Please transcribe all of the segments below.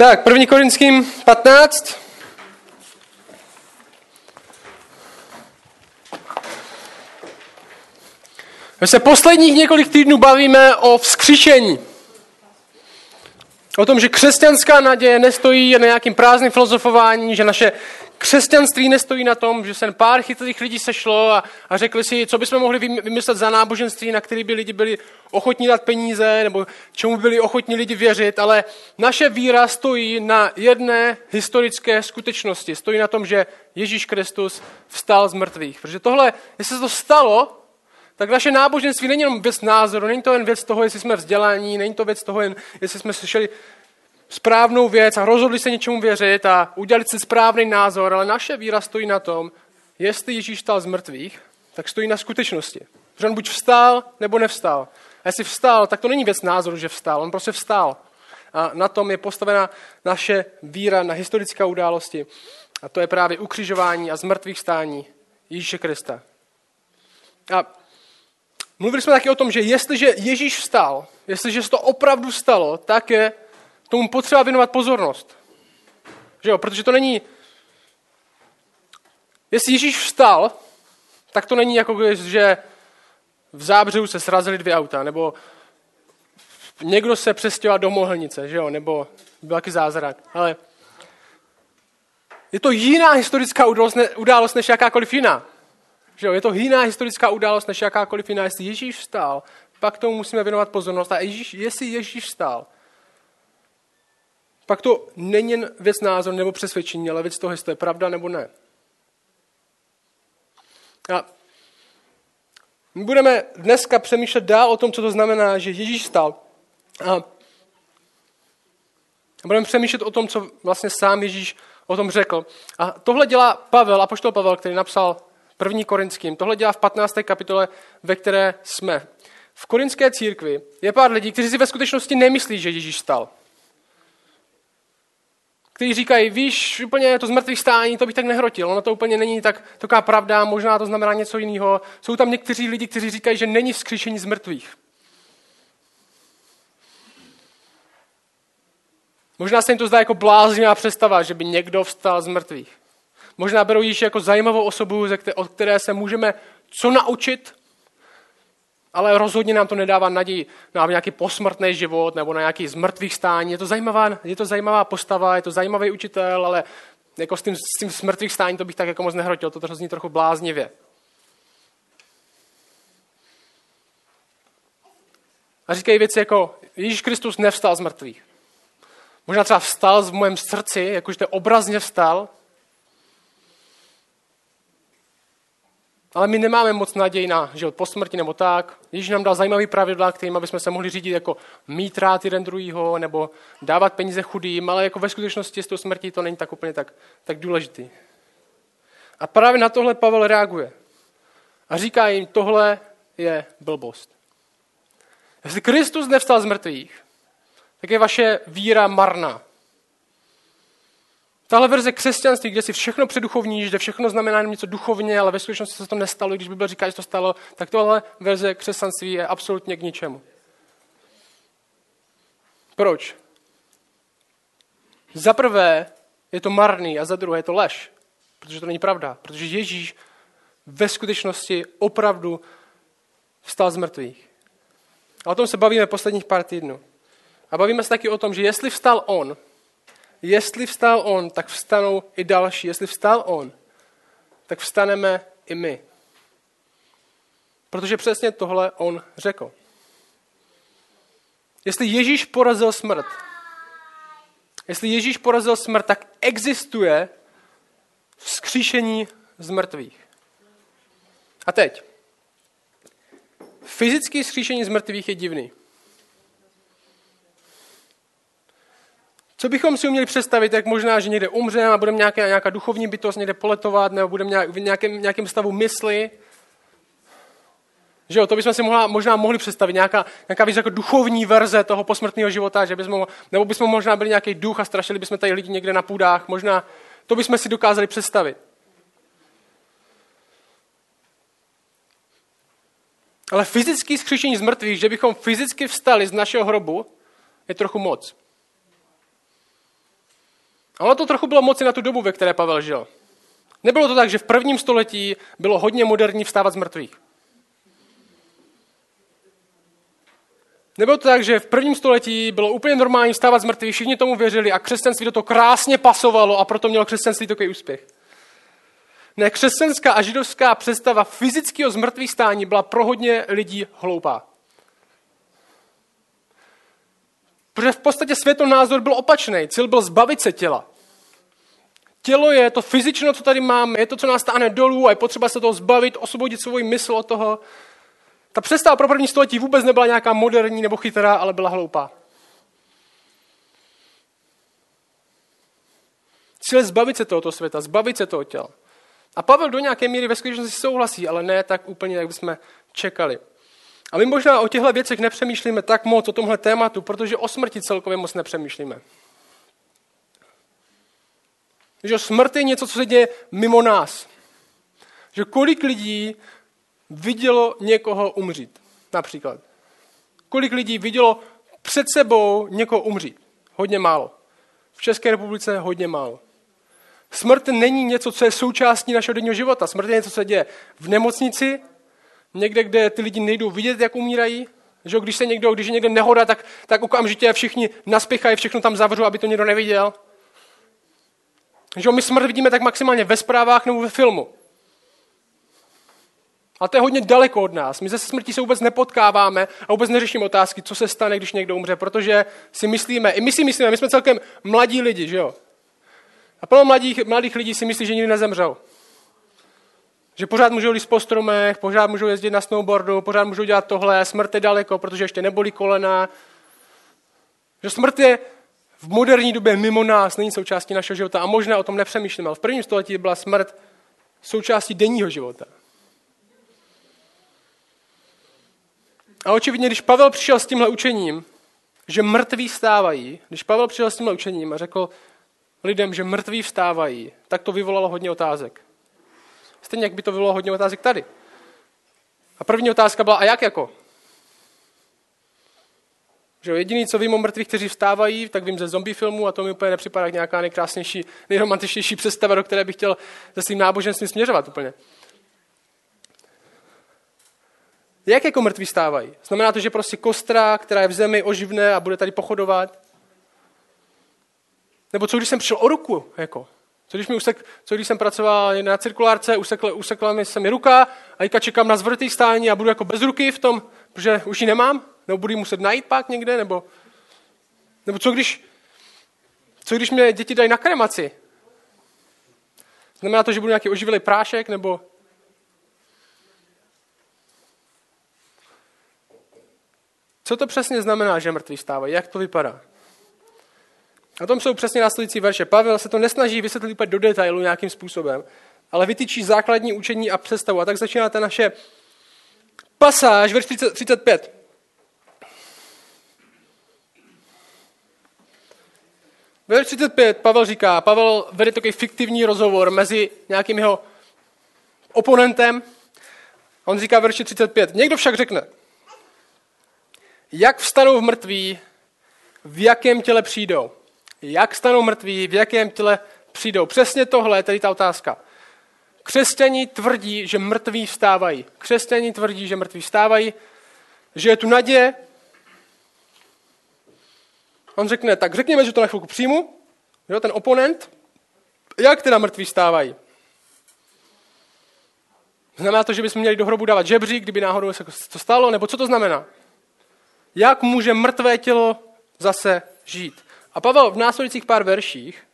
Tak, 1. Korinským 15. My se posledních několik týdnů bavíme o vzkříšení. O tom, že křesťanská naděje nestojí na nějakým prázdným filozofování, že naše křesťanství nestojí na tom, že se pár chytrých lidí sešlo a, a řekli si, co bychom mohli vymyslet za náboženství, na který by lidi byli ochotní dát peníze, nebo čemu byli ochotní lidi věřit, ale naše víra stojí na jedné historické skutečnosti. Stojí na tom, že Ježíš Kristus vstal z mrtvých. Protože tohle, jestli se to stalo, tak naše náboženství není jenom věc názoru, není to jen věc toho, jestli jsme vzdělaní, není to věc toho, jen, jestli jsme slyšeli správnou věc a rozhodli se něčemu věřit a udělali si správný názor, ale naše víra stojí na tom, jestli Ježíš vstal z mrtvých, tak stojí na skutečnosti. Že on buď vstál, nebo nevstal. A jestli vstal, tak to není věc názoru, že vstal, on prostě vstal. A na tom je postavena naše víra na historické události. A to je právě ukřižování a zmrtvých stání Ježíše Krista. A Mluvili jsme taky o tom, že jestliže Ježíš vstal, jestliže se to opravdu stalo, tak je tomu potřeba věnovat pozornost. Že jo? Protože to není... Jestli Ježíš vstal, tak to není jako že v zábřehu se srazily dvě auta, nebo někdo se přestěhoval do mohlnice, že jo? nebo byl taky zázrak. Ale je to jiná historická událost, událost než jakákoliv jiná. Že jo, je to jiná historická událost než jakákoliv jiná. Jestli Ježíš vstal, pak tomu musíme věnovat pozornost. A Ježíš, jestli Ježíš vstal, pak to není jen věc názor nebo přesvědčení, ale věc toho, jestli to je pravda nebo ne. A my budeme dneska přemýšlet dál o tom, co to znamená, že Ježíš vstal. A budeme přemýšlet o tom, co vlastně sám Ježíš o tom řekl. A tohle dělá Pavel, apoštol Pavel, který napsal První Korinským. Tohle dělá v 15. kapitole, ve které jsme. V korinské církvi je pár lidí, kteří si ve skutečnosti nemyslí, že Ježíš stal. Kteří říkají, víš, úplně to z mrtvých stání, to bych tak nehrotil, ono to úplně není tak taková pravda, možná to znamená něco jiného. Jsou tam někteří lidi, kteří říkají, že není vzkříšení z mrtvých. Možná se jim to zdá jako bláznivá představa, že by někdo vstal z mrtvých. Možná berou Ježíše jako zajímavou osobu, od které se můžeme co naučit, ale rozhodně nám to nedává naději na nějaký posmrtný život nebo na nějaký zmrtvých stání. Je to zajímavá, je to zajímavá postava, je to zajímavý učitel, ale jako s tím, s tím smrtvých stání to bych tak jako moc nehrotil, to, to zní trochu bláznivě. A říkají věci jako, Ježíš Kristus nevstal z mrtvých. Možná třeba vstal v mém srdci, jakože to obrazně vstal, Ale my nemáme moc naději na život po smrti nebo tak. Ježíš nám dal zajímavý pravidla, kterým bychom se mohli řídit jako mít rád jeden druhýho nebo dávat peníze chudým, ale jako ve skutečnosti s tou smrtí to není tak úplně tak, tak důležitý. A právě na tohle Pavel reaguje. A říká jim, tohle je blbost. Jestli Kristus nevstal z mrtvých, tak je vaše víra marná. Tahle verze křesťanství, kde si všechno předuchovníš, kde všechno znamená jenom něco duchovně, ale ve skutečnosti se to nestalo, když Bible říká, že to stalo, tak tohle verze křesťanství je absolutně k ničemu. Proč? Za prvé je to marný a za druhé je to lež, protože to není pravda. Protože Ježíš ve skutečnosti opravdu vstal z mrtvých. A o tom se bavíme posledních pár týdnů. A bavíme se taky o tom, že jestli vstal on, jestli vstal on, tak vstanou i další. Jestli vstal on, tak vstaneme i my. Protože přesně tohle on řekl. Jestli Ježíš porazil smrt, jestli Ježíš porazil smrt, tak existuje vzkříšení z mrtvých. A teď. Fyzické vzkříšení z mrtvých je divný. Co bychom si uměli představit, jak možná, že někde umřeme a budeme nějaká, nějaká duchovní bytost někde poletovat, nebo budeme nějak, v nějakém, nějakém stavu mysli. Že jo, to bychom si mohla, možná mohli představit, nějaká, nějaká víc jako duchovní verze toho posmrtného života, že bychom, nebo bychom možná byli nějaký duch a strašili bychom tady lidi někde na půdách, možná to bychom si dokázali představit. Ale fyzický skříšení z mrtvých, že bychom fyzicky vstali z našeho hrobu, je trochu moc. Ono to trochu bylo moci na tu dobu, ve které Pavel žil. Nebylo to tak, že v prvním století bylo hodně moderní vstávat z mrtvých. Nebylo to tak, že v prvním století bylo úplně normální vstávat z mrtvých, všichni tomu věřili a křesťanství do toho krásně pasovalo a proto mělo křesťanství takový úspěch. Ne, křesťanská a židovská představa fyzického zmrtvých stání byla pro hodně lidí hloupá. Protože v podstatě světonázor byl opačný. Cíl byl zbavit se těla. Tělo je to fyzično, co tady máme, je to, co nás stáhne dolů a je potřeba se toho zbavit, osvobodit svůj mysl od toho. Ta představa pro první století vůbec nebyla nějaká moderní nebo chytrá, ale byla hloupá. Cíl zbavit se tohoto světa, zbavit se toho těla. A Pavel do nějaké míry ve skutečnosti souhlasí, ale ne tak úplně, jak bychom čekali. A my možná o těchto věcech nepřemýšlíme tak moc, o tomhle tématu, protože o smrti celkově moc nepřemýšlíme. Že smrt je něco, co se děje mimo nás. Že kolik lidí vidělo někoho umřít, například. Kolik lidí vidělo před sebou někoho umřít? Hodně málo. V České republice hodně málo. Smrt není něco, co je součástí našeho denního života. Smrt je něco, co se děje v nemocnici, někde, kde ty lidi nejdou vidět, jak umírají. Že když se někdo, když je někde nehoda, tak, tak okamžitě všichni naspěchají, všechno tam zavřou, aby to někdo neviděl. Že my smrt vidíme tak maximálně ve zprávách nebo ve filmu. A to je hodně daleko od nás. My se smrtí se vůbec nepotkáváme a vůbec neřešíme otázky, co se stane, když někdo umře, protože si myslíme, i my si myslíme, my jsme celkem mladí lidi, že jo? A plno mladých, mladých lidí si myslí, že nikdy nezemřou. Že pořád můžou líst po stromech, pořád můžou jezdit na snowboardu, pořád můžou dělat tohle, smrt je daleko, protože ještě nebolí kolena. Že smrt je v moderní době mimo nás, není součástí našeho života a možná o tom nepřemýšlíme, ale v prvním století byla smrt součástí denního života. A očividně, když Pavel přišel s tímhle učením, že mrtví vstávají, když Pavel přišel s tímhle učením a řekl lidem, že mrtví vstávají, tak to vyvolalo hodně otázek. Stejně jak by to vyvolalo hodně otázek tady. A první otázka byla, a jak jako? Že jediný, co vím o mrtvých, kteří vstávají, tak vím ze zombie filmu a to mi úplně nepřipadá jak nějaká nejkrásnější, nejromantičnější představa, do které bych chtěl se svým náboženstvím směřovat úplně. Jak jako mrtví stávají? Znamená to, že prostě kostra, která je v zemi, oživne a bude tady pochodovat? Nebo co když jsem přišel o ruku? Jako? Co když, mi usek, co když jsem pracoval na cirkulárce, usekla, usekla mi se mi ruka a teďka čekám na zvrtý stání a budu jako bez ruky v tom, protože už ji nemám? Nebo budu ji muset najít pak někde? Nebo, nebo co když, co když mě děti dají na kremaci? Znamená to, že budu nějaký oživilý prášek? Nebo Co to přesně znamená, že mrtví stávají? Jak to vypadá? A tom jsou přesně následující verše. Pavel se to nesnaží vysvětlit do detailu nějakým způsobem, ale vytyčí základní učení a představu. A tak začíná ta naše pasáž, verš 35. Verš 35 Pavel říká, Pavel vede takový fiktivní rozhovor mezi nějakým jeho oponentem. On říká verši 35. Někdo však řekne, jak vstanou v mrtví, v jakém těle přijdou. Jak stanou mrtví, v jakém těle přijdou. Přesně tohle je tady ta otázka. Křesťaní tvrdí, že mrtví vstávají. Křesťaní tvrdí, že mrtví vstávají, že je tu naděje. On řekne, tak řekněme, že to na chvilku přijmu, jo, ten oponent, jak teda mrtví vstávají. Znamená to, že bychom měli do hrobu dávat žebřík, kdyby náhodou se to stalo, nebo co to znamená? Jak může mrtvé tělo zase žít? A Pavel v následujících pár verších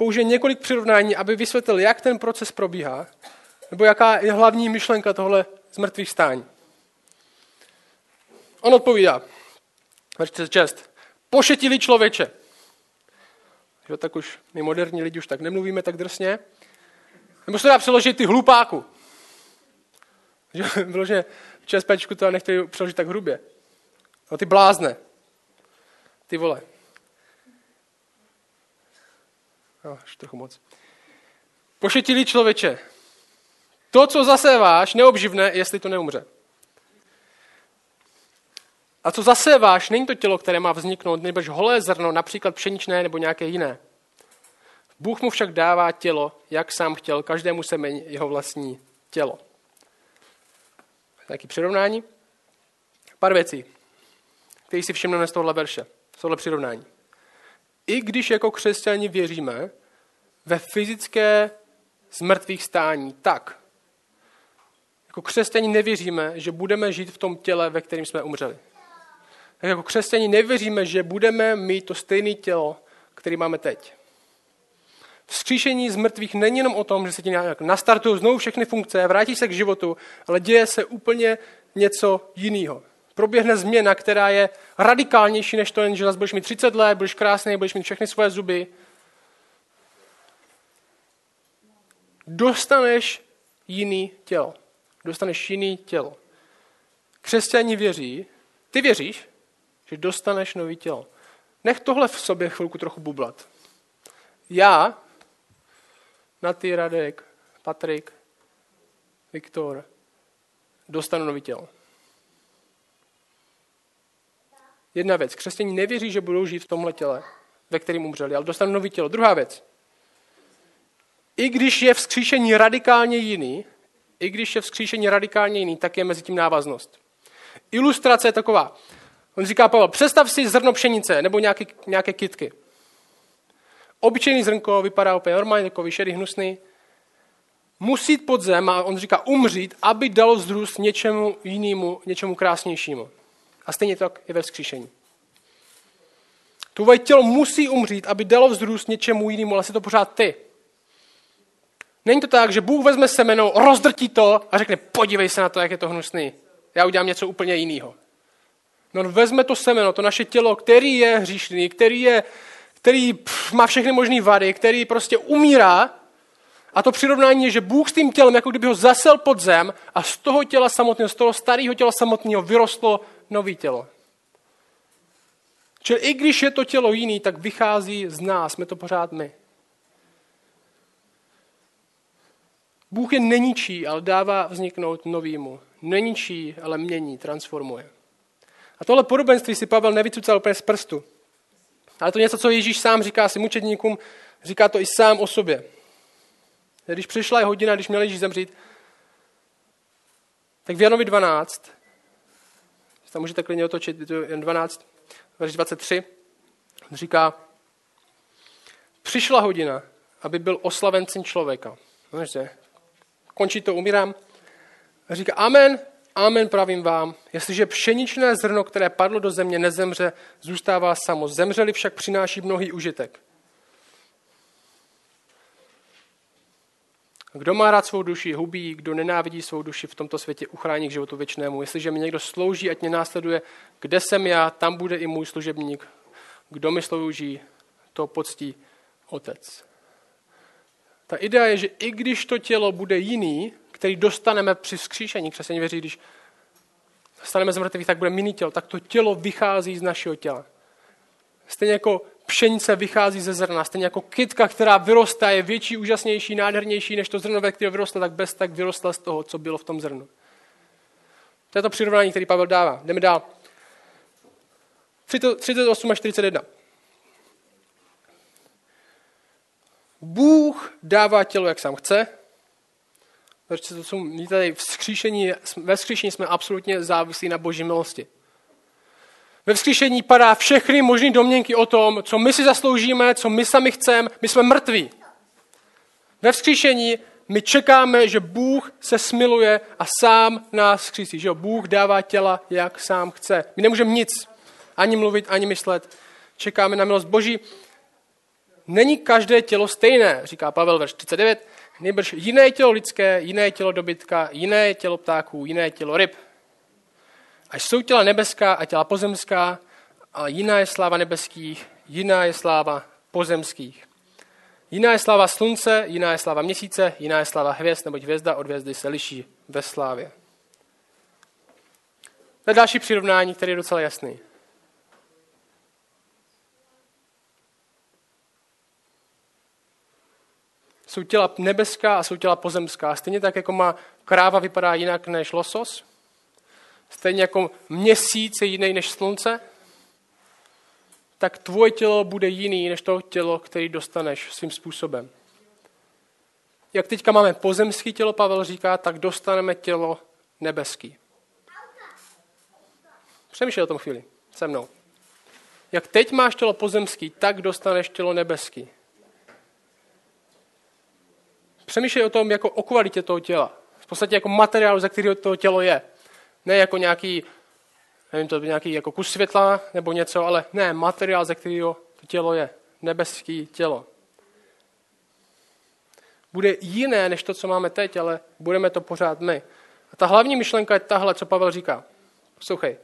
použije několik přirovnání, aby vysvětlil, jak ten proces probíhá, nebo jaká je hlavní myšlenka tohle z mrtvých stání. On odpovídá, verš 36, pošetili člověče. Jo, tak už my moderní lidi už tak nemluvíme tak drsně. Nebo se dá přeložit ty hlupáku. Že, v ČSPčku to nechtěli přeložit tak hrubě. No ty blázne. Ty vole. No, ještě trochu moc. Pošetilý člověče. To, co zase váš, neobživne, jestli to neumře. A co zaséváš, není to tělo, které má vzniknout, nebo holé zrno, například pšeničné nebo nějaké jiné. Bůh mu však dává tělo, jak sám chtěl, každému semení jeho vlastní tělo. Taky přirovnání. Pár věcí, které si všimneme z tohohle verše, z tohohle přirovnání. I když jako křesťani věříme ve fyzické zmrtvých stání, tak jako křesťani nevěříme, že budeme žít v tom těle, ve kterém jsme umřeli. Tak jako křesťani nevěříme, že budeme mít to stejné tělo, které máme teď. Vzkříšení z mrtvých není jenom o tom, že se ti nějak nastartují znovu všechny funkce, vrátí se k životu, ale děje se úplně něco jiného. Proběhne změna, která je radikálnější než to, že budeš mít 30 let, budeš krásný, budeš mít všechny svoje zuby. Dostaneš jiný tělo. Dostaneš jiný tělo. Křesťani věří, ty věříš, že dostaneš nový tělo. Nech tohle v sobě chvilku trochu bublat. Já na ty Radek, Patrik, Viktor, dostanu nový tělo. Jedna věc. Křesťaní nevěří, že budou žít v tomhle těle, ve kterém umřeli, ale dostanou nový tělo. Druhá věc. I když je vzkříšení radikálně jiný, i když je vzkříšení radikálně jiný, tak je mezi tím návaznost. Ilustrace je taková. On říká Pavel, představ si zrno pšenice nebo nějaké, nějaké kitky. Obyčejný zrnko vypadá úplně normálně, takový šedý, hnusný. Musí jít pod zem a on říká umřít, aby dalo vzrůst něčemu jinému, něčemu krásnějšímu. A stejně tak je ve vzkříšení. Tvoje tělo musí umřít, aby dalo vzrůst něčemu jinému, ale jsi to pořád ty. Není to tak, že Bůh vezme semeno, rozdrtí to a řekne, podívej se na to, jak je to hnusný. Já udělám něco úplně jiného. No vezme to semeno, to naše tělo, který je hříšný, který je který pff, má všechny možné vady, který prostě umírá. A to přirovnání je, že Bůh s tím tělem, jako kdyby ho zasel pod zem a z toho těla samotného, z toho starého těla samotného vyrostlo nový tělo. Čili i když je to tělo jiný, tak vychází z nás, jsme to pořád my. Bůh je neničí, ale dává vzniknout novýmu. Neničí, ale mění, transformuje. A tohle podobenství si Pavel nevycucal úplně z prstu. Ale to je něco, co Ježíš sám říká svým učedníkům, říká to i sám o sobě. Když přišla je hodina, když měl Ježíš zemřít, tak v Janovi 12, tam můžete klidně otočit, Jan 12, verš 23, říká, přišla hodina, aby byl oslaven syn člověka. Končí to, umírám. A říká, amen, Amen pravím vám, jestliže pšeničné zrno, které padlo do země, nezemře, zůstává samo. Zemřeli však přináší mnohý užitek. Kdo má rád svou duši, hubí, kdo nenávidí svou duši v tomto světě, uchrání k životu věčnému. Jestliže mi někdo slouží, ať mě následuje, kde jsem já, tam bude i můj služebník. Kdo mi slouží, to poctí otec. Ta idea je, že i když to tělo bude jiný, který dostaneme při vzkříšení. Křesení věří, když staneme z mrtvých, tak bude mini tělo, tak to tělo vychází z našeho těla. Stejně jako pšenice vychází ze zrna, stejně jako kytka, která vyrostá, je větší, úžasnější, nádhernější než to zrno, ve které vyrostla, tak bez tak vyrostla z toho, co bylo v tom zrnu. To je to přirovnání, který Pavel dává. Jdeme dál. 38 a 41. Bůh dává tělo, jak sám chce, to jsou, tady vzkříšení, ve vzkříšení jsme absolutně závislí na boží milosti. Ve vzkříšení padá všechny možné domněnky o tom, co my si zasloužíme, co my sami chceme, my jsme mrtví. Ve vzkříšení my čekáme, že Bůh se smiluje a sám nás vzkřísí. Že Bůh dává těla, jak sám chce. My nemůžeme nic ani mluvit, ani myslet. Čekáme na milost Boží. Není každé tělo stejné, říká Pavel verš 39 nejbrž jiné tělo lidské, jiné tělo dobytka, jiné tělo ptáků, jiné tělo ryb. Až jsou těla nebeská a těla pozemská, a jiná je sláva nebeských, jiná je sláva pozemských. Jiná je sláva slunce, jiná je sláva měsíce, jiná je sláva hvězd, neboť hvězda od hvězdy se liší ve slávě. To je další přirovnání, který je docela jasný. jsou těla nebeská a jsou těla pozemská. Stejně tak, jako má kráva vypadá jinak než losos, stejně jako měsíc je jiný než slunce, tak tvoje tělo bude jiný než to tělo, který dostaneš svým způsobem. Jak teďka máme pozemský tělo, Pavel říká, tak dostaneme tělo nebeský. Přemýšlej o tom chvíli se mnou. Jak teď máš tělo pozemský, tak dostaneš tělo nebeský. Přemýšlej o tom jako o kvalitě toho těla. V podstatě jako materiálu, ze kterého to tělo je. Ne jako nějaký, nevím, to nějaký jako kus světla nebo něco, ale ne, materiál, ze kterého to tělo je. Nebeský tělo. Bude jiné než to, co máme teď, ale budeme to pořád my. A ta hlavní myšlenka je tahle, co Pavel říká. Poslouchej,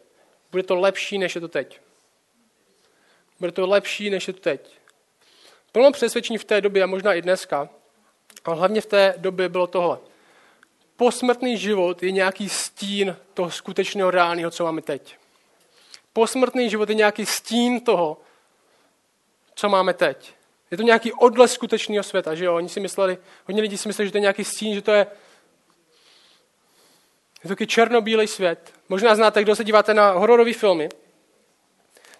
bude to lepší, než je to teď. Bude to lepší, než je to teď. Plno přesvědčení v té době a možná i dneska, ale hlavně v té době bylo tohle. Posmrtný život je nějaký stín toho skutečného reálného, co máme teď. Posmrtný život je nějaký stín toho, co máme teď. Je to nějaký odles skutečného světa, že jo? Oni si mysleli, hodně lidí si mysleli, že to je nějaký stín, že to je je to takový černobílej svět. Možná znáte, kdo se díváte na hororové filmy,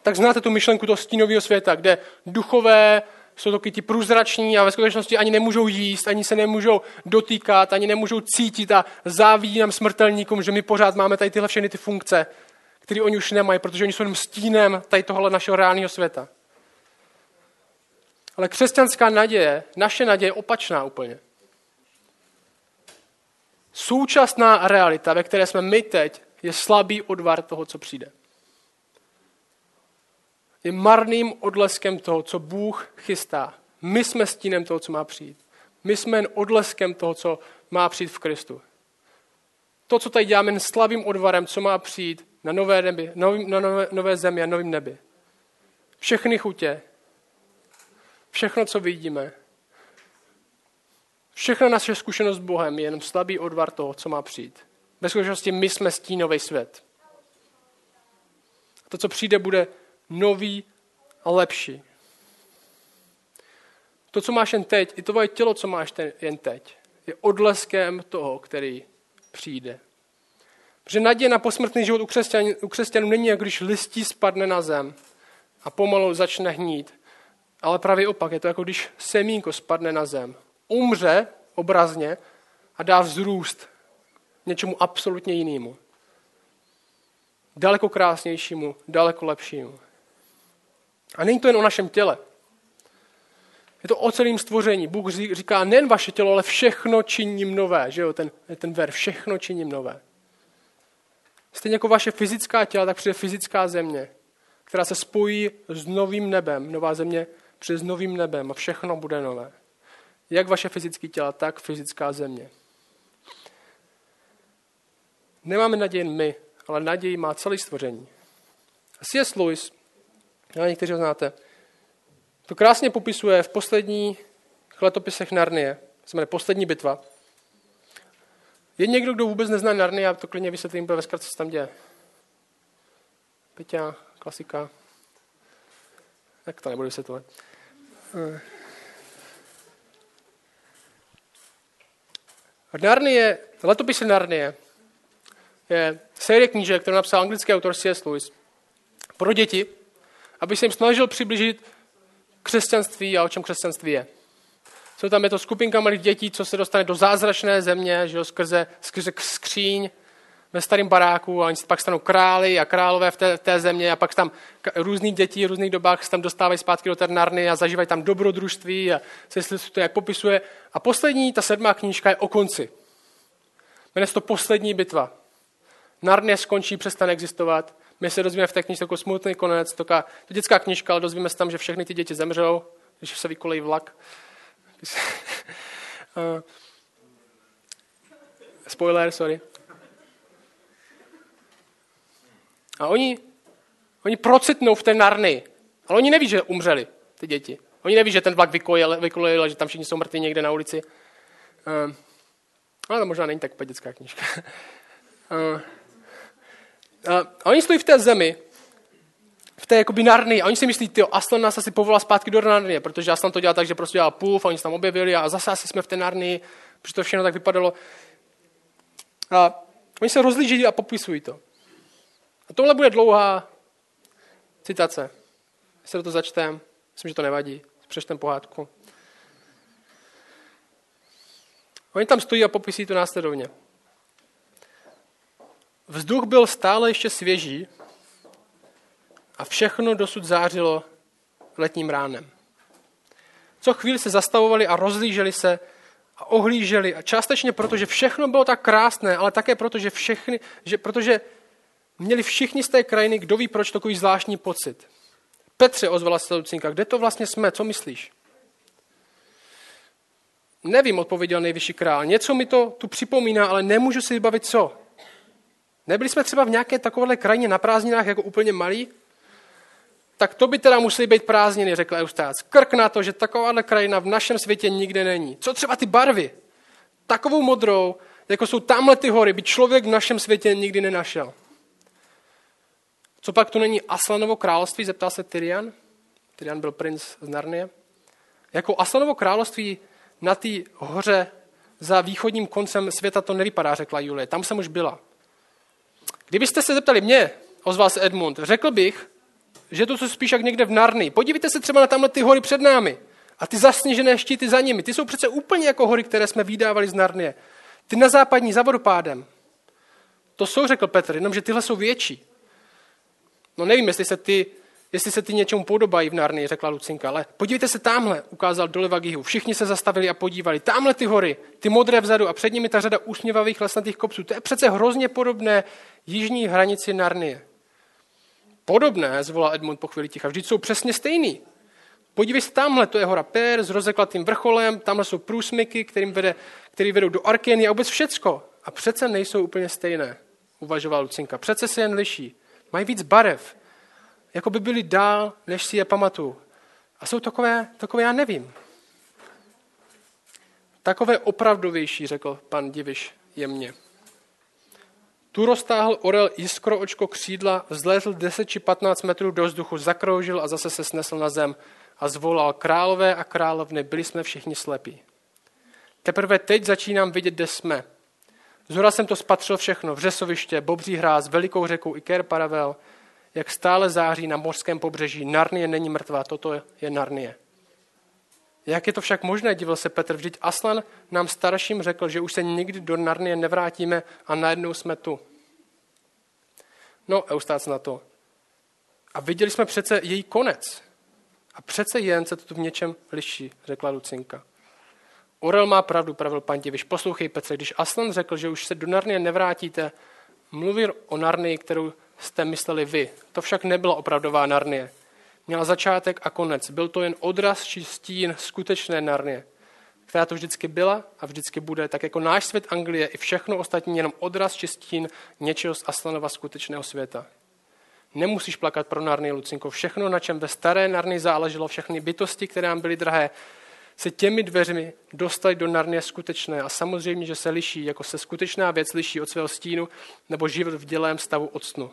tak znáte tu myšlenku toho stínového světa, kde duchové jsou taky ti průzrační a ve skutečnosti ani nemůžou jíst, ani se nemůžou dotýkat, ani nemůžou cítit a závidí nám smrtelníkům, že my pořád máme tady tyhle všechny ty funkce, které oni už nemají, protože oni jsou jenom stínem tady tohle našeho reálného světa. Ale křesťanská naděje, naše naděje je opačná úplně. Současná realita, ve které jsme my teď, je slabý odvar toho, co přijde. Je marným odleskem toho, co Bůh chystá. My jsme stínem toho, co má přijít. My jsme jen odleskem toho, co má přijít v Kristu. To, co tady děláme, jen slabým odvarem, co má přijít na nové, nebi, nový, na nové, nové zemi a novém nebi. Všechny chutě, všechno, co vidíme, Všechna naše zkušenost s Bohem je jenom slabý odvar toho, co má přijít. Ve skutečnosti my jsme stínový svět. To, co přijde, bude nový a lepší. To, co máš jen teď, i tvoje tělo, co máš ten, jen teď, je odleskem toho, který přijde. Protože naděje na posmrtný život u křesťanů, u křesťanů není, jak když listí spadne na zem a pomalu začne hnít. Ale právě opak, je to jako když semínko spadne na zem umře obrazně a dá vzrůst něčemu absolutně jinému. Daleko krásnějšímu, daleko lepšímu. A není to jen o našem těle. Je to o celém stvoření. Bůh říká, nejen vaše tělo, ale všechno činím nové. Že jo? Ten, ten ver, všechno činím nové. Stejně jako vaše fyzická těla, tak přijde fyzická země, která se spojí s novým nebem. Nová země přijde s novým nebem a všechno bude nové. Jak vaše fyzické těla, tak fyzická země. Nemáme naději my, ale naději má celé stvoření. C.S. Lewis, já někteří ho znáte, to krásně popisuje v posledních letopisech Narnie, znamená Poslední bitva. Je někdo, kdo vůbec nezná Narnie, já to klidně vysvětlím ve zkratce, co tam děje. Peťa, klasika. Tak to nebudu vysvětlovat. Narnie, letopisy Narnie je série knížek, kterou napsal anglický autor C.S. Lewis pro děti, aby se jim snažil přiblížit křesťanství a o čem křesťanství je. Jsou tam je to skupinka malých dětí, co se dostane do zázračné země, že jo, skrze, skrze skříň ve starém baráku a oni pak stanou králi a králové v té, v té země a pak tam různý děti v různých dobách se tam dostávají zpátky do té Narny a zažívají tam dobrodružství a se to jak popisuje. A poslední, ta sedmá knížka je o konci. Jmenuje se to Poslední bitva. Narnie skončí, přestane existovat. My se dozvíme v té knižce jako smutný konec. To, to dětská knižka, ale dozvíme se tam, že všechny ty děti zemřou, když se vykolejí vlak. Eh, spoiler, sorry. A oni, oni procitnou v té narny. Ale oni neví, že umřeli, ty děti. Oni neví, že ten vlak vykolejil, vykolejil že tam všichni jsou mrtví někde na ulici. Uh, ale to možná není tak dětská knižka. Uh, a oni stojí v té zemi, v té jakoby narny a oni si myslí, jo, Aslan nás asi povolal zpátky do narny, protože Aslan to dělal tak, že prostě dělal půl, a oni se tam objevili a zase asi jsme v té narny, protože to všechno tak vypadalo. A oni se rozlíží a popisují to. A tohle bude dlouhá citace. Když se do to začtem, myslím, že to nevadí. Přečtem pohádku. Oni tam stojí a popisí to následovně. Vzduch byl stále ještě svěží a všechno dosud zářilo letním ránem. Co chvíli se zastavovali a rozlíželi se a ohlíželi. A částečně proto, že všechno bylo tak krásné, ale také proto, že, všechny, že protože měli všichni z té krajiny, kdo ví proč, takový zvláštní pocit. Petře, ozvala se Lucinka, kde to vlastně jsme, co myslíš? Nevím, odpověděl nejvyšší král. Něco mi to tu připomíná, ale nemůžu si vybavit co. Nebyli jsme třeba v nějaké takovéhle krajině na prázdninách jako úplně malí? Tak to by teda museli být prázdniny, řekl Eustác. Krk na to, že takováhle krajina v našem světě nikde není. Co třeba ty barvy? Takovou modrou, jako jsou tamhle ty hory, by člověk v našem světě nikdy nenašel. Co pak tu není Aslanovo království, zeptal se Tyrian. Tyrian byl princ z Narnie. Jako Aslanovo království na té hoře za východním koncem světa to nevypadá, řekla Julie. Tam jsem už byla. Kdybyste se zeptali mě, ozval se Edmund, řekl bych, že to jsou spíš jak někde v Narny. Podívejte se třeba na tamhle ty hory před námi a ty zasněžené štíty za nimi. Ty jsou přece úplně jako hory, které jsme vydávali z Narnie. Ty na západní za vodopádem. To jsou, řekl Petr, jenomže tyhle jsou větší. No nevím, jestli se ty, jestli se ty něčemu podobají v Narnii, řekla Lucinka, ale podívejte se tamhle, ukázal doleva Gihu. Všichni se zastavili a podívali. Tamhle ty hory, ty modré vzadu a před nimi ta řada úsměvavých lesnatých kopců. To je přece hrozně podobné jižní hranici Narnie. Podobné, zvolal Edmund po chvíli ticha, vždyť jsou přesně stejný. Podívej se tamhle, to je hora Per s rozeklatým vrcholem, tamhle jsou průsmyky, kterým vede, který vedou do Arkeny a vůbec všecko. A přece nejsou úplně stejné, uvažoval Lucinka. Přece se jen liší. Mají víc barev. Jako by byli dál, než si je pamatuju. A jsou takové, takové já nevím. Takové opravdovější, řekl pan Diviš jemně. Tu roztáhl orel jiskro očko křídla, vzlétl 10 či 15 metrů do vzduchu, zakroužil a zase se snesl na zem a zvolal králové a královny, byli jsme všichni slepí. Teprve teď začínám vidět, kde jsme. Zhora jsem to spatřil všechno, vřesoviště, bobří hráz, velikou řeku Iker Paravel, jak stále září na mořském pobřeží. Narnie není mrtvá, toto je Narnie. Jak je to však možné, divil se Petr, vždyť Aslan nám starším řekl, že už se nikdy do Narnie nevrátíme a najednou jsme tu. No, Eustác na to. A viděli jsme přece její konec. A přece jen se to tu v něčem liší, řekla Lucinka. Orel má pravdu, pravil pan Diviš. Poslouchej, Petře, když Aslan řekl, že už se do Narnie nevrátíte, mluvil o Narnii, kterou jste mysleli vy. To však nebyla opravdová Narnie měla začátek a konec. Byl to jen odraz či stín skutečné Narnie, která to vždycky byla a vždycky bude, tak jako náš svět Anglie i všechno ostatní jenom odraz či stín něčeho z Aslanova skutečného světa. Nemusíš plakat pro Narnie, Lucinko. Všechno, na čem ve staré Narnii záleželo, všechny bytosti, které nám byly drahé, se těmi dveřmi dostali do Narnie skutečné a samozřejmě, že se liší, jako se skutečná věc liší od svého stínu nebo život v dělém stavu od snu.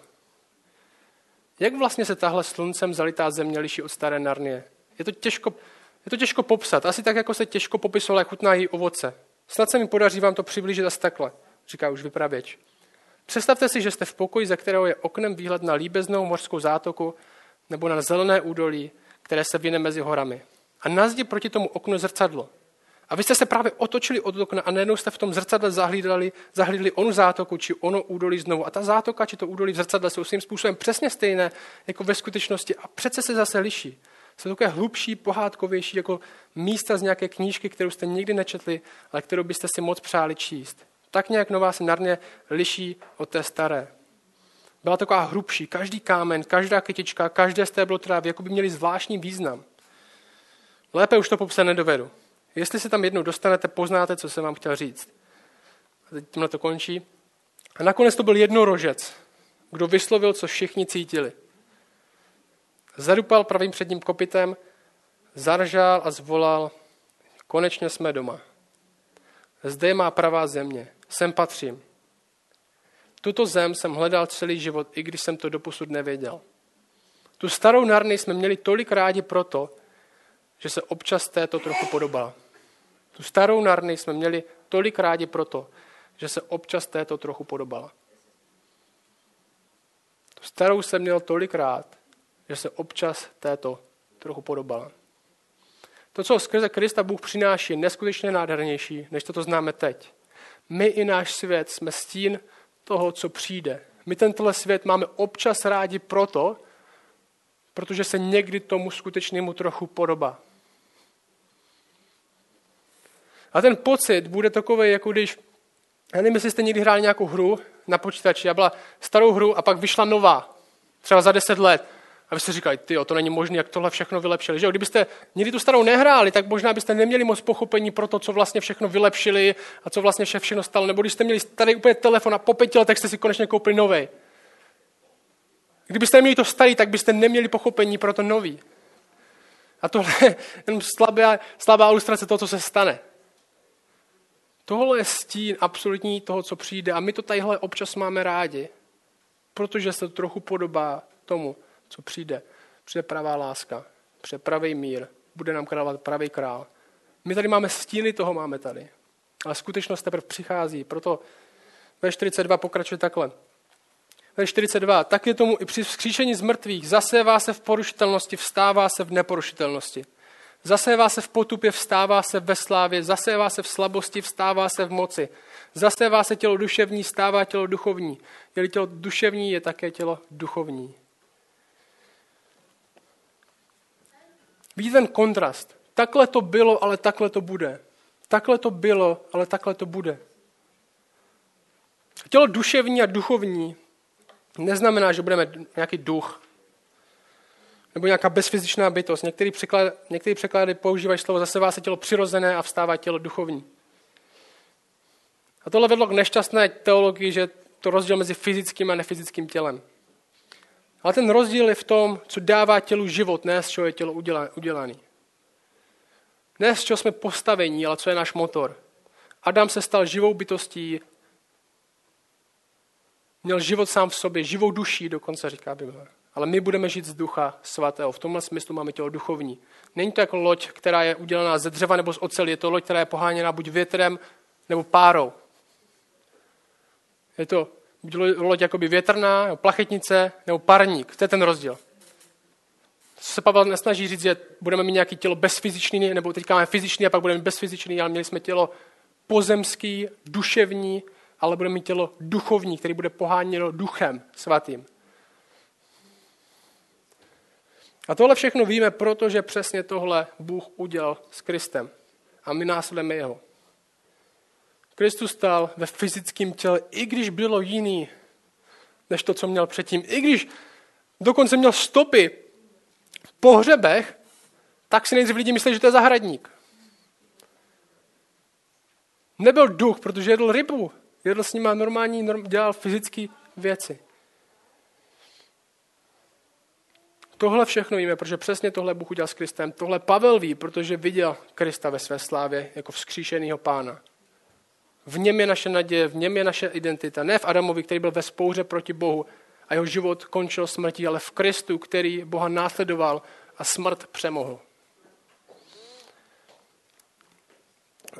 Jak vlastně se tahle sluncem zalitá země liší od staré Narnie? Je to těžko, je to těžko popsat, asi tak, jako se těžko popisoval, jak chutná její ovoce. Snad se mi podaří vám to přiblížit asi takhle, říká už vypravěč. Představte si, že jste v pokoji, ze kterého je oknem výhled na líbeznou mořskou zátoku nebo na zelené údolí, které se vyne mezi horami. A na zdi proti tomu oknu zrcadlo. A vy jste se právě otočili od okna a najednou jste v tom zrcadle zahlídali, zahlídli onu zátoku či ono údolí znovu. A ta zátoka či to údolí v zrcadle jsou svým způsobem přesně stejné jako ve skutečnosti a přece se zase liší. Jsou takové hlubší, pohádkovější, jako místa z nějaké knížky, kterou jste nikdy nečetli, ale kterou byste si moc přáli číst. Tak nějak nová se narně liší od té staré. Byla taková hrubší, každý kámen, každá kytička, každé stéblo trávy, jako by měli zvláštní význam. Lépe už to popsat nedovedu. Jestli se tam jednou dostanete, poznáte, co jsem vám chtěl říct. A teď tímhle to končí. A nakonec to byl jednorožec, kdo vyslovil, co všichni cítili. Zadupal pravým předním kopitem, zaržál a zvolal, konečně jsme doma. Zde je má pravá země, sem patřím. Tuto zem jsem hledal celý život, i když jsem to doposud nevěděl. Tu starou Narny jsme měli tolik rádi proto, že se občas této trochu podobala. Tu starou Narny jsme měli tolik rádi proto, že se občas této trochu podobala. Starou jsem měl tolikrát, že se občas této trochu podobala. To, co skrze Krista Bůh přináší, je neskutečně nádhernější, než to, co známe teď. My i náš svět jsme stín toho, co přijde. My tento svět máme občas rádi proto, protože se někdy tomu skutečnému trochu podobá. A ten pocit bude takový, jako když, já nevím, jestli jste někdy hráli nějakou hru na počítači, a byla starou hru a pak vyšla nová, třeba za deset let. A vy jste říkali, ty, to není možné, jak tohle všechno vylepšili. Že? Kdybyste nikdy tu starou nehráli, tak možná byste neměli moc pochopení pro to, co vlastně všechno vylepšili a co vlastně vše všechno stalo. Nebo když jste měli starý úplně telefon a po pěti letech jste si konečně koupili nový. Kdybyste neměli to starý, tak byste neměli pochopení pro to nový. A tohle je jenom slabá, slabá ilustrace toho, co se stane. Tohle je stín absolutní toho, co přijde. A my to tadyhle občas máme rádi, protože se to trochu podobá tomu, co přijde. Přijde pravá láska, přijde pravý mír, bude nám královat pravý král. My tady máme stíny, toho máme tady. Ale skutečnost teprve přichází. Proto ve 42 pokračuje takhle. Ve 42. Tak je tomu i při vzkříšení z mrtvých. Zasévá se v porušitelnosti, vstává se v neporušitelnosti. Zasévá se v potupě, vstává se ve slávě, zasévá se v slabosti, vstává se v moci. Zasévá se tělo duševní, stává tělo duchovní. Je tělo duševní, je také tělo duchovní. Vidíte ten kontrast. Takhle to bylo, ale takhle to bude. Takhle to bylo, ale takhle to bude. Tělo duševní a duchovní neznamená, že budeme nějaký duch nebo nějaká bezfyzičná bytost. Některý, překlad, některý překlady používají slovo zasevá se tělo přirozené a vstává tělo duchovní. A tohle vedlo k nešťastné teologii, že to rozdíl mezi fyzickým a nefyzickým tělem. Ale ten rozdíl je v tom, co dává tělu život, ne z čeho je tělo udělané. Ne z čeho jsme postavení, ale co je náš motor. Adam se stal živou bytostí, měl život sám v sobě, živou duší, dokonce říká Bible. Ale my budeme žít z ducha svatého. V tomhle smyslu máme tělo duchovní. Není to jako loď, která je udělaná ze dřeva nebo z oceli. Je to loď, která je poháněna buď větrem nebo párou. Je to buď loď jakoby větrná, nebo plachetnice, nebo parník. To je ten rozdíl. Co se Pavel nesnaží říct, že budeme mít nějaké tělo bezfyzičný, nebo teďka máme fyzičný a pak budeme mít bezfyzičný, ale měli jsme tělo pozemský, duševní, ale budeme mít tělo duchovní, který bude poháněno duchem svatým. A tohle všechno víme, protože přesně tohle Bůh udělal s Kristem. A my následujeme jeho. Kristus stál ve fyzickém těle, i když bylo jiný, než to, co měl předtím. I když dokonce měl stopy v pohřebech, tak si nejdřív lidi mysleli, že to je zahradník. Nebyl duch, protože jedl rybu. Jedl s nima normální, dělal fyzické věci. Tohle všechno víme, protože přesně tohle Bůh udělal s Kristem. Tohle Pavel ví, protože viděl Krista ve své slávě jako vzkříšenýho pána. V něm je naše naděje, v něm je naše identita. Ne v Adamovi, který byl ve spouře proti Bohu a jeho život končil smrtí, ale v Kristu, který Boha následoval a smrt přemohl.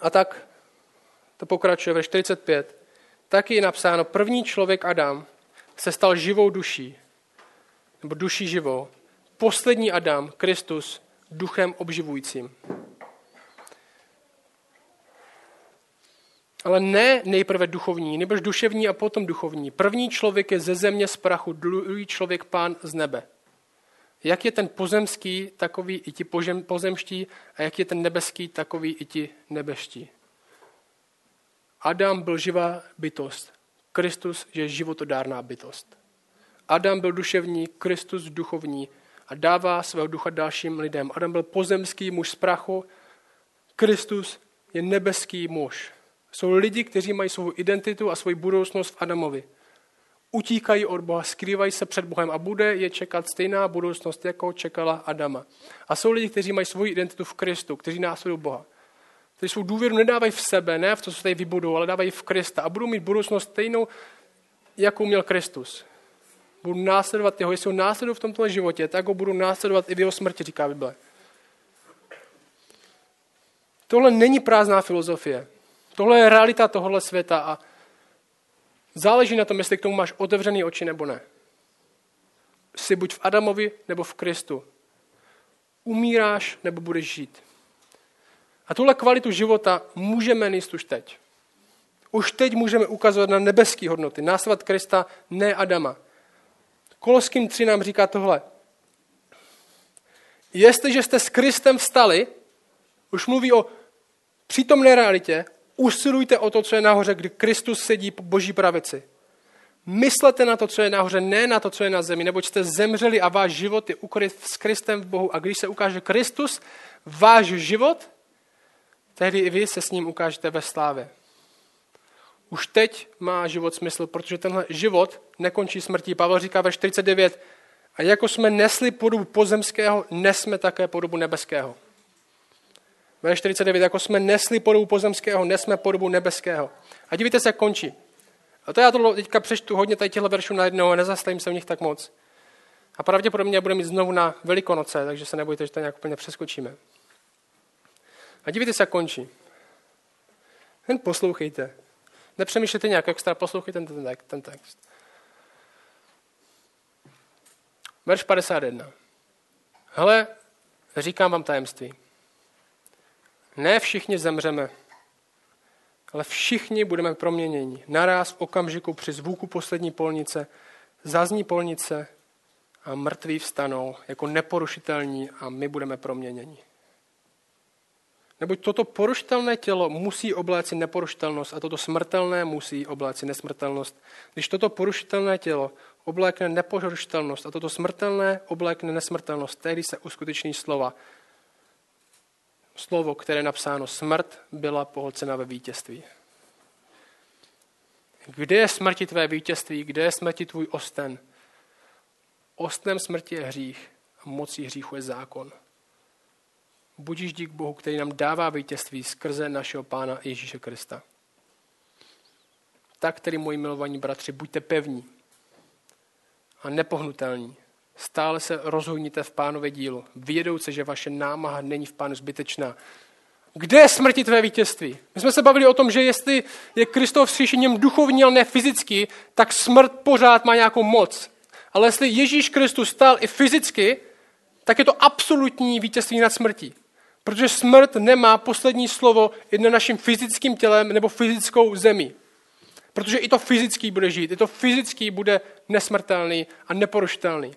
A tak to pokračuje ve 45. Taky je napsáno, první člověk Adam se stal živou duší, nebo duší živou. Poslední Adam, Kristus, duchem obživujícím. Ale ne nejprve duchovní, nebož duševní a potom duchovní. První člověk je ze země z prachu, druhý člověk pán z nebe. Jak je ten pozemský, takový i ti pozemští, a jak je ten nebeský, takový i ti nebeští. Adam byl živá bytost. Kristus je životodárná bytost. Adam byl duševní, Kristus duchovní a dává svého ducha dalším lidem. Adam byl pozemský muž z prachu, Kristus je nebeský muž. Jsou lidi, kteří mají svou identitu a svoji budoucnost v Adamovi. Utíkají od Boha, skrývají se před Bohem a bude je čekat stejná budoucnost, jako čekala Adama. A jsou lidi, kteří mají svoji identitu v Kristu, kteří následují Boha. Kteří svou důvěru nedávají v sebe, ne v to, co tady vybudou, ale dávají v Krista a budou mít budoucnost stejnou, jakou měl Kristus. Budu následovat jeho, jestli ho následují v tomto životě, tak ho budu následovat i v jeho smrti, říká Bible. Tohle není prázdná filozofie. Tohle je realita tohohle světa a záleží na tom, jestli k tomu máš otevřený oči nebo ne. jsi buď v Adamovi nebo v Kristu. Umíráš nebo budeš žít. A tuhle kvalitu života můžeme nést už teď. Už teď můžeme ukazovat na nebeské hodnoty, následovat Krista, ne Adama. Koloským 3 nám říká tohle. Jestliže jste s Kristem vstali, už mluví o přítomné realitě, usilujte o to, co je nahoře, kdy Kristus sedí po boží pravici. Myslete na to, co je nahoře, ne na to, co je na zemi, neboť jste zemřeli a váš život je ukryt s Kristem v Bohu. A když se ukáže Kristus, váš život, tehdy i vy se s ním ukážete ve slávě. Už teď má život smysl, protože tenhle život nekončí smrtí. Pavel říká ve 49, a jako jsme nesli podobu pozemského, nesme také podobu nebeského. Ve 49, jako jsme nesli podobu pozemského, nesme podobu nebeského. A divíte se, jak končí. A to já to teďka přečtu hodně tady těchto veršů najednou a nezastavím se v nich tak moc. A pravděpodobně budeme mít znovu na Velikonoce, takže se nebojte, že to nějak úplně přeskočíme. A divíte se, jak končí. Jen poslouchejte. Nepřemýšlejte nějak extra, poslouchejte ten, ten text. Verš 51. Hele, říkám vám tajemství. Ne všichni zemřeme, ale všichni budeme proměněni. Naraz v okamžiku při zvuku poslední polnice zazní polnice a mrtví vstanou jako neporušitelní a my budeme proměněni. Neboť toto porušitelné tělo musí obléci neporušitelnost a toto smrtelné musí obléci nesmrtelnost. Když toto porušitelné tělo oblékne neporušitelnost a toto smrtelné oblékne nesmrtelnost, tehdy se uskuteční slova. Slovo, které je napsáno, smrt byla pohlcena ve vítězství. Kde je smrti tvé vítězství? Kde je smrti tvůj osten? Ostnem smrti je hřích a mocí hříchu je zákon. Budíš dík Bohu, který nám dává vítězství skrze našeho Pána Ježíše Krista. Tak, tedy moji milovaní bratři, buďte pevní a nepohnutelní. Stále se rozhodníte v pánově dílu, vědouce, že vaše námaha není v pánu zbytečná. Kde je smrti tvé vítězství? My jsme se bavili o tom, že jestli je Kristov vzkříšením duchovní, ale ne fyzicky, tak smrt pořád má nějakou moc. Ale jestli Ježíš Kristus stál i fyzicky, tak je to absolutní vítězství nad smrtí. Protože smrt nemá poslední slovo i na naším fyzickým tělem nebo fyzickou zemí. Protože i to fyzický bude žít, i to fyzický bude nesmrtelný a neporušitelný.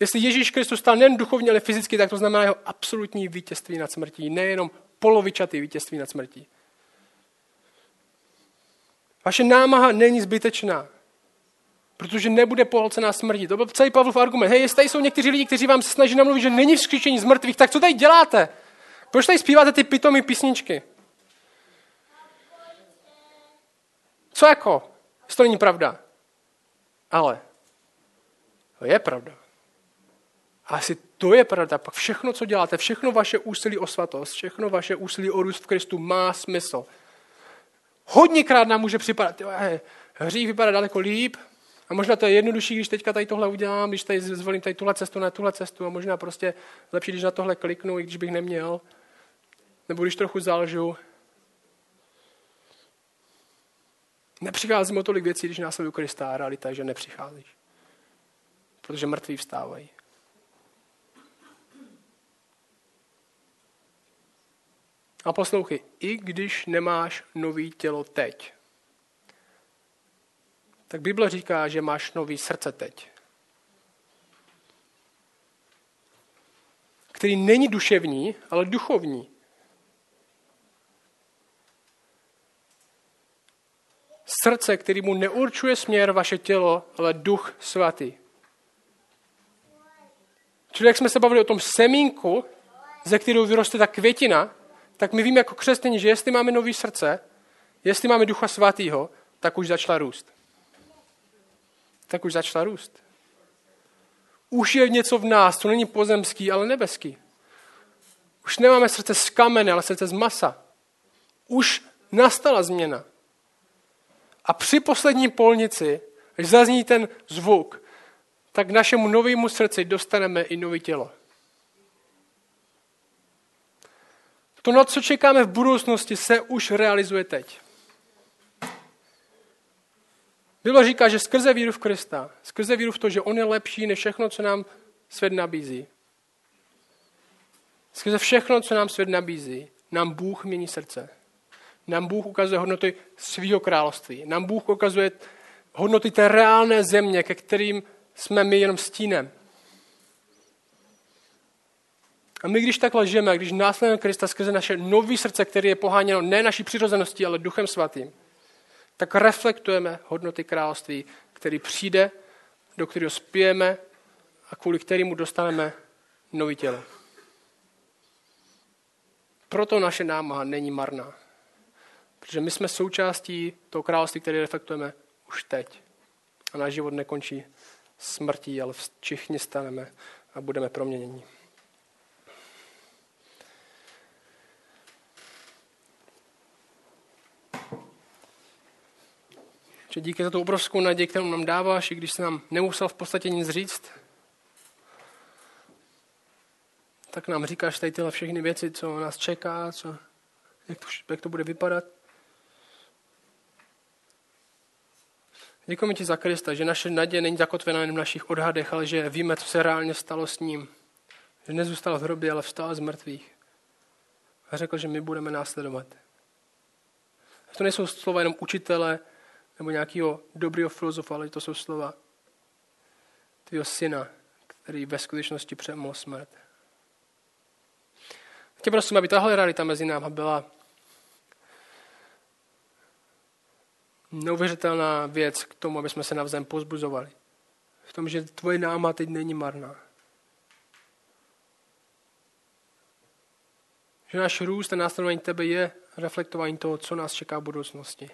Jestli Ježíš Kristus stal nejen duchovně, ale fyzicky, tak to znamená jeho absolutní vítězství nad smrtí, nejenom polovičatý vítězství nad smrtí. Vaše námaha není zbytečná, protože nebude pohlcená smrtí. To byl celý Pavlov argument. Hej, jestli tady jsou někteří lidi, kteří vám se snaží namluvit, že není vzkříšení z mrtvých, tak co tady děláte? Proč tady zpíváte ty pitomé písničky? Co jako? To není pravda. Ale to je pravda. A asi to je pravda. Pak všechno, co děláte, všechno vaše úsilí o svatost, všechno vaše úsilí o růst v Kristu má smysl. Hodněkrát nám může připadat, jo, hřích vypadá daleko líp, a možná to je jednodušší, když teďka tady tohle udělám, když tady zvolím tady tuhle cestu na tuhle cestu a možná prostě lepší, když na tohle kliknu, i když bych neměl. Nebo když trochu zalžu. Nepřicházím o tolik věcí, když následuju Krista a realita že nepřicházíš. Protože mrtví vstávají. A poslouchej, i když nemáš nový tělo teď, tak Bible říká, že máš nový srdce teď. Který není duševní, ale duchovní. Srdce, který mu neurčuje směr vaše tělo, ale duch svatý. Čili jak jsme se bavili o tom semínku, ze kterou vyroste ta květina, tak my víme jako křesťané, že jestli máme nový srdce, jestli máme ducha svatého, tak už začala růst. Tak už začala růst. Už je něco v nás, co není pozemský, ale nebeský. Už nemáme srdce z kamene, ale srdce z masa. Už nastala změna. A při poslední polnici, až zazní ten zvuk, tak našemu novému srdci dostaneme i nové tělo. To, na co čekáme v budoucnosti, se už realizuje teď. Bible říká, že skrze víru v Krista, skrze víru v to, že On je lepší než všechno, co nám svět nabízí, skrze všechno, co nám svět nabízí, nám Bůh mění srdce. Nám Bůh ukazuje hodnoty svého království. Nám Bůh ukazuje hodnoty té reálné země, ke kterým jsme my jenom stínem. A my, když takhle žijeme, když následujeme Krista skrze naše nový srdce, které je poháněno ne naší přirozeností, ale duchem svatým, tak reflektujeme hodnoty království, který přijde, do kterého spijeme a kvůli kterému dostaneme nový tělo. Proto naše námaha není marná. Protože my jsme součástí toho království, které reflektujeme už teď. A náš život nekončí smrtí, ale všichni staneme a budeme proměněni. Že díky za tu obrovskou naději, kterou nám dáváš, i když jsi nám nemusel v podstatě nic říct, tak nám říkáš tady tyhle všechny věci, co nás čeká, co, jak, to, jak to bude vypadat. Děkujeme ti za Krista, že naše naděje není zakotvena jen v našich odhadech, ale že víme, co se reálně stalo s ním. Že nezůstal v hrobě, ale vstal z mrtvých. A řekl, že my budeme následovat. To nejsou slova jenom učitele nebo nějakého dobrého filozofa, ale to jsou slova tvého syna, který ve skutečnosti přemohl smrt. Tě prosím, aby tahle realita mezi náma byla neuvěřitelná věc k tomu, aby jsme se navzájem pozbuzovali. V tom, že tvoje náma teď není marná. Že náš růst a následování tebe je reflektování toho, co nás čeká v budoucnosti.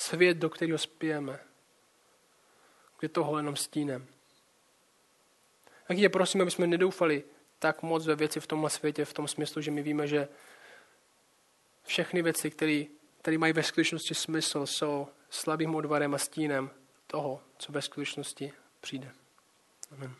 Svět, do kterého spijeme. Kde toho jenom stínem. Tak tě prosím, aby jsme nedoufali tak moc ve věci v tomhle světě, v tom smyslu, že my víme, že všechny věci, které které mají ve skutečnosti smysl, jsou slabým odvarem a stínem toho, co ve skutečnosti přijde. Amen.